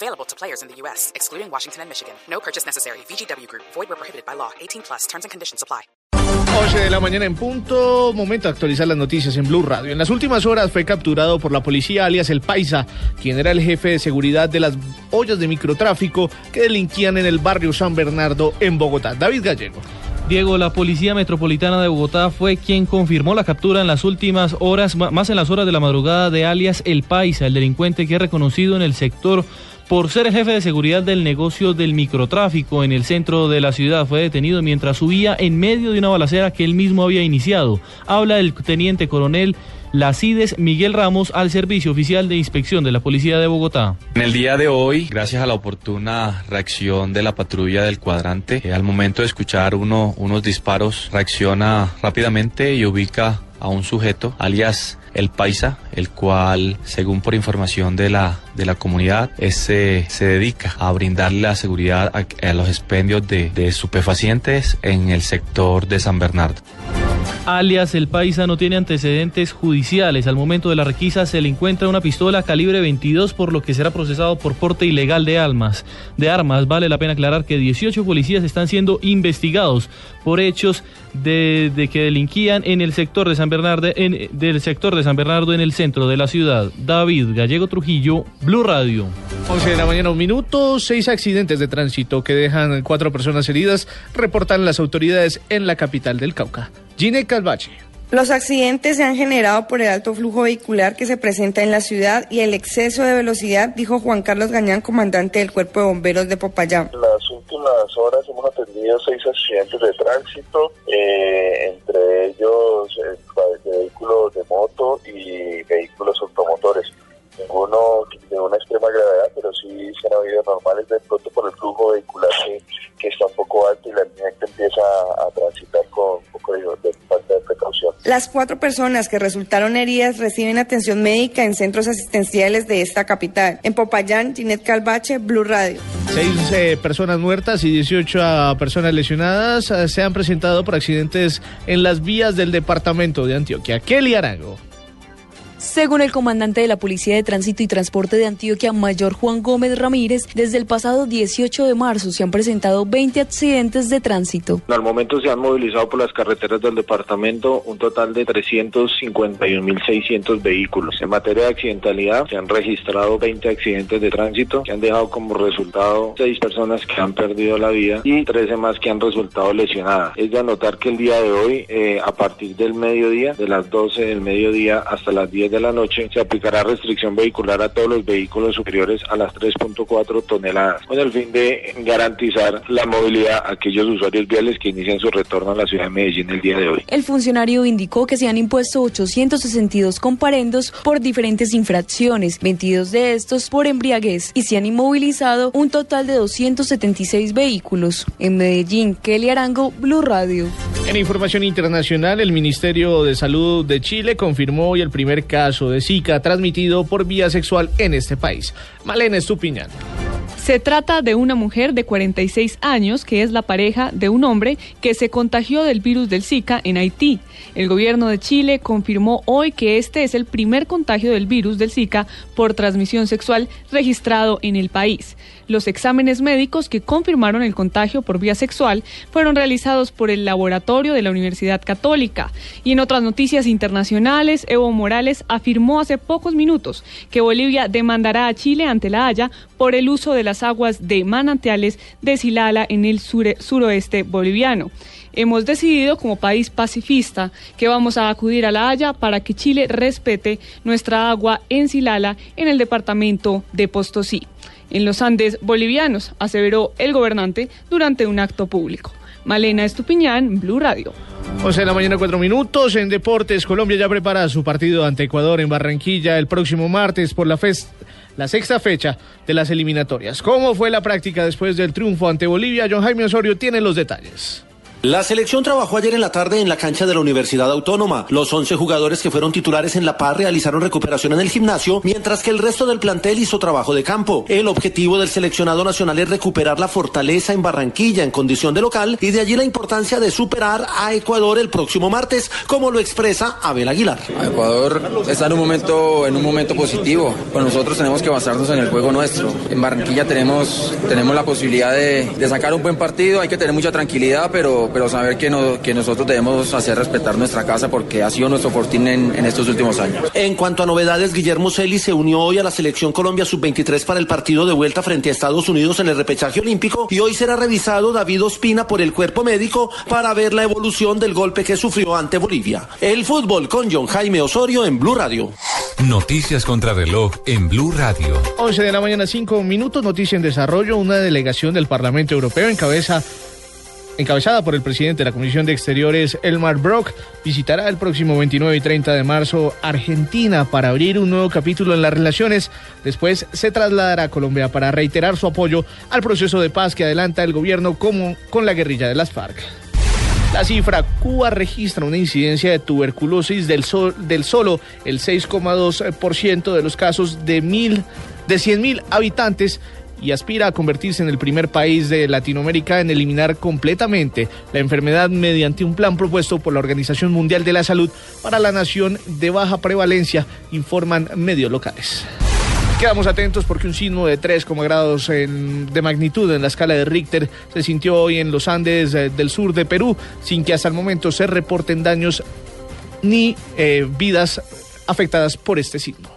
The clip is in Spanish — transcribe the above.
Available to players in the U.S., excluding Washington and Michigan. No purchase necessary. VGW Group. Void where prohibited by law. 18 plus. Terms and conditions apply. 11 de la mañana en punto, momento de actualizar las noticias en Blue Radio. En las últimas horas fue capturado por la policía alias El Paisa, quien era el jefe de seguridad de las ollas de microtráfico que delinquían en el barrio San Bernardo en Bogotá. David Gallego. Diego, la Policía Metropolitana de Bogotá fue quien confirmó la captura en las últimas horas, más en las horas de la madrugada de alias El Paisa, el delincuente que es reconocido en el sector por ser el jefe de seguridad del negocio del microtráfico en el centro de la ciudad. Fue detenido mientras subía en medio de una balacera que él mismo había iniciado. Habla el teniente coronel Lacides Miguel Ramos al Servicio Oficial de Inspección de la Policía de Bogotá. En el día de hoy, gracias a la oportuna reacción de la patrulla del cuadrante, eh, al momento de escuchar uno, unos disparos, reacciona rápidamente y ubica a un sujeto, alias el Paisa, el cual, según por información de la, de la comunidad, ese, se dedica a brindarle la seguridad a, los expendios de, de estupefacientes en el sector de San Bernardo alias El Paisa no tiene antecedentes judiciales. Al momento de la requisa se le encuentra una pistola calibre 22 por lo que será procesado por porte ilegal de armas. De armas vale la pena aclarar que 18 policías están siendo investigados por hechos de, que delinquían en el sector de San Bernardo en, del sector de San Bernardo en el centro de la ciudad. David Gallego Trujillo, Blue Radio. 11 de la mañana, un minuto, seis accidentes de tránsito que dejan cuatro personas heridas, reportan las autoridades en la capital del Cauca. Gine Calvache. Los accidentes se han generado por el alto flujo vehicular que se presenta en la ciudad y el exceso de velocidad, dijo Juan Carlos Gañán, comandante del Cuerpo de Bomberos de Popayán. En las últimas horas hemos atendido seis accidentes de tránsito, eh, entre ellos eh, vehículos de moto y vehículos automotores. Ninguno de una extrema gravedad, pero sí se han habido normales de pronto por el flujo vehicular que, que está un poco alto y la gente empieza a transitar Las cuatro personas que resultaron heridas reciben atención médica en centros asistenciales de esta capital. En Popayán, Ginette Calvache, Blue Radio. Seis eh, personas muertas y 18 personas lesionadas eh, se han presentado por accidentes en las vías del departamento de Antioquia. Kelly Arango. Según el comandante de la Policía de Tránsito y Transporte de Antioquia, Mayor Juan Gómez Ramírez, desde el pasado 18 de marzo se han presentado 20 accidentes de tránsito. Al momento se han movilizado por las carreteras del departamento un total de 351.600 vehículos. En materia de accidentalidad, se han registrado 20 accidentes de tránsito que han dejado como resultado 6 personas que han perdido la vida y 13 más que han resultado lesionadas. Es de anotar que el día de hoy, eh, a partir del mediodía, de las 12 del mediodía hasta las 10 de la noche se aplicará restricción vehicular a todos los vehículos superiores a las 3.4 toneladas, con el fin de garantizar la movilidad a aquellos usuarios viales que inician su retorno a la ciudad de Medellín el día de hoy. El funcionario indicó que se han impuesto 862 comparendos por diferentes infracciones, 22 de estos por embriaguez, y se han inmovilizado un total de 276 vehículos. En Medellín, Kelly Arango, Blue Radio. En información internacional, el Ministerio de Salud de Chile confirmó hoy el primer caso caso de Zika transmitido por vía sexual en este país. Malena Estupiñán. Se trata de una mujer de 46 años que es la pareja de un hombre que se contagió del virus del Zika en Haití. El gobierno de Chile confirmó hoy que este es el primer contagio del virus del Zika por transmisión sexual registrado en el país. Los exámenes médicos que confirmaron el contagio por vía sexual fueron realizados por el laboratorio de la Universidad Católica. Y en otras noticias internacionales, Evo Morales afirmó hace pocos minutos que Bolivia demandará a Chile ante la Haya por el uso de las aguas de manantiales de Silala en el suroeste boliviano. Hemos decidido como país pacifista que vamos a acudir a La Haya para que Chile respete nuestra agua en Silala en el departamento de Postosí en los Andes bolivianos, aseveró el gobernante durante un acto público. Malena Estupiñán, Blue Radio. 11 de la mañana, cuatro minutos. En Deportes, Colombia ya prepara su partido ante Ecuador en Barranquilla el próximo martes por la, la sexta fecha de las eliminatorias. ¿Cómo fue la práctica después del triunfo ante Bolivia? John Jaime Osorio tiene los detalles. La selección trabajó ayer en la tarde en la cancha de la Universidad Autónoma. Los 11 jugadores que fueron titulares en La Paz realizaron recuperación en el gimnasio, mientras que el resto del plantel hizo trabajo de campo. El objetivo del seleccionado nacional es recuperar la fortaleza en Barranquilla en condición de local y de allí la importancia de superar a Ecuador el próximo martes, como lo expresa Abel Aguilar. Ecuador está en un momento en un momento positivo. Pues nosotros tenemos que basarnos en el juego nuestro. En Barranquilla tenemos tenemos la posibilidad de sacar un buen partido. Hay que tener mucha tranquilidad, pero pero, saber que, no, que nosotros debemos hacer respetar nuestra casa porque ha sido nuestro fortín en, en estos últimos años. En cuanto a novedades, Guillermo Celi se unió hoy a la selección Colombia sub-23 para el partido de vuelta frente a Estados Unidos en el repechaje olímpico y hoy será revisado David Ospina por el cuerpo médico para ver la evolución del golpe que sufrió ante Bolivia. El fútbol con John Jaime Osorio en Blue Radio. Noticias contra reloj en Blue Radio. 11 de la mañana, 5 minutos, noticia en desarrollo. Una delegación del Parlamento Europeo encabeza encabezada por el presidente de la Comisión de Exteriores, Elmar Brock, visitará el próximo 29 y 30 de marzo Argentina para abrir un nuevo capítulo en las relaciones. Después se trasladará a Colombia para reiterar su apoyo al proceso de paz que adelanta el gobierno como con la guerrilla de las FARC. La cifra, Cuba registra una incidencia de tuberculosis del, sol, del solo el 6,2% de los casos de, mil, de 100.000 habitantes y aspira a convertirse en el primer país de Latinoamérica en eliminar completamente la enfermedad mediante un plan propuesto por la Organización Mundial de la Salud para la nación de baja prevalencia, informan medios locales. Quedamos atentos porque un sismo de 3,0 grados en, de magnitud en la escala de Richter se sintió hoy en los Andes eh, del sur de Perú, sin que hasta el momento se reporten daños ni eh, vidas afectadas por este sismo.